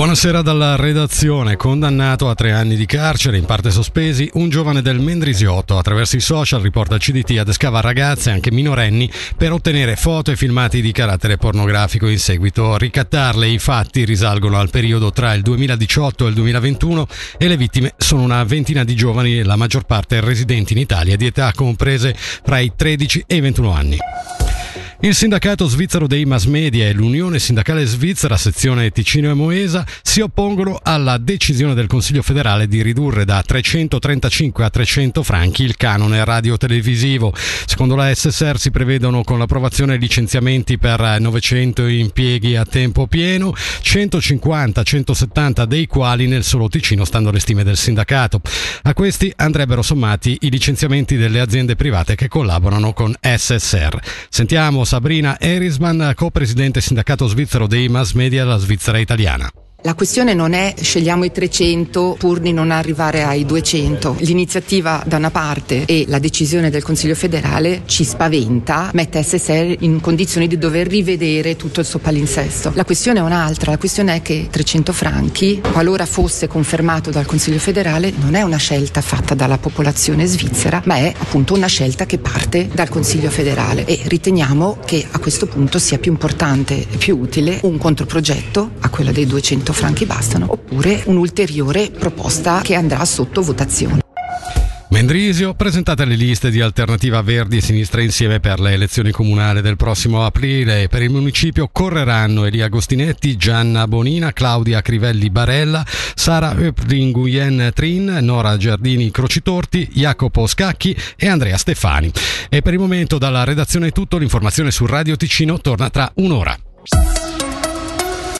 Buonasera dalla redazione. Condannato a tre anni di carcere, in parte sospesi, un giovane del Mendrisiotto attraverso i social riporta il CDT adescava ragazze, anche minorenni, per ottenere foto e filmati di carattere pornografico in seguito ricattarle. I fatti risalgono al periodo tra il 2018 e il 2021 e le vittime sono una ventina di giovani, la maggior parte residenti in Italia di età comprese fra i 13 e i 21 anni. Il sindacato svizzero dei mass media e l'Unione Sindacale Svizzera, sezione Ticino e Moesa, si oppongono alla decisione del Consiglio federale di ridurre da 335 a 300 franchi il canone radio-televisivo. Secondo la SSR si prevedono con l'approvazione licenziamenti per 900 impieghi a tempo pieno, 150-170 dei quali nel solo Ticino stando alle stime del sindacato. A questi andrebbero sommati i licenziamenti delle aziende private che collaborano con SSR. Sentiamo Sabrina Erisman, co-presidente sindacato svizzero dei mass media della Svizzera italiana. La questione non è scegliamo i 300 pur di non arrivare ai 200. L'iniziativa da una parte e la decisione del Consiglio federale ci spaventa, mette SSR in condizioni di dover rivedere tutto il suo palinsesto. La questione è un'altra, la questione è che 300 franchi, qualora fosse confermato dal Consiglio federale, non è una scelta fatta dalla popolazione svizzera, ma è appunto una scelta che parte dal Consiglio federale e riteniamo che a questo punto sia più importante e più utile un controprogetto a quello dei 200 100 franchi bastano, oppure un'ulteriore proposta che andrà sotto votazione. Mendrisio, presentate le liste di Alternativa Verdi e Sinistra Insieme per le elezioni comunali del prossimo aprile. Per il municipio correranno Elia Agostinetti, Gianna Bonina, Claudia Crivelli Barella, Sara Öpling Guyen Trin, Nora Giardini Crocitorti, Jacopo Scacchi e Andrea Stefani. E per il momento dalla redazione è tutto, l'informazione su Radio Ticino torna tra un'ora.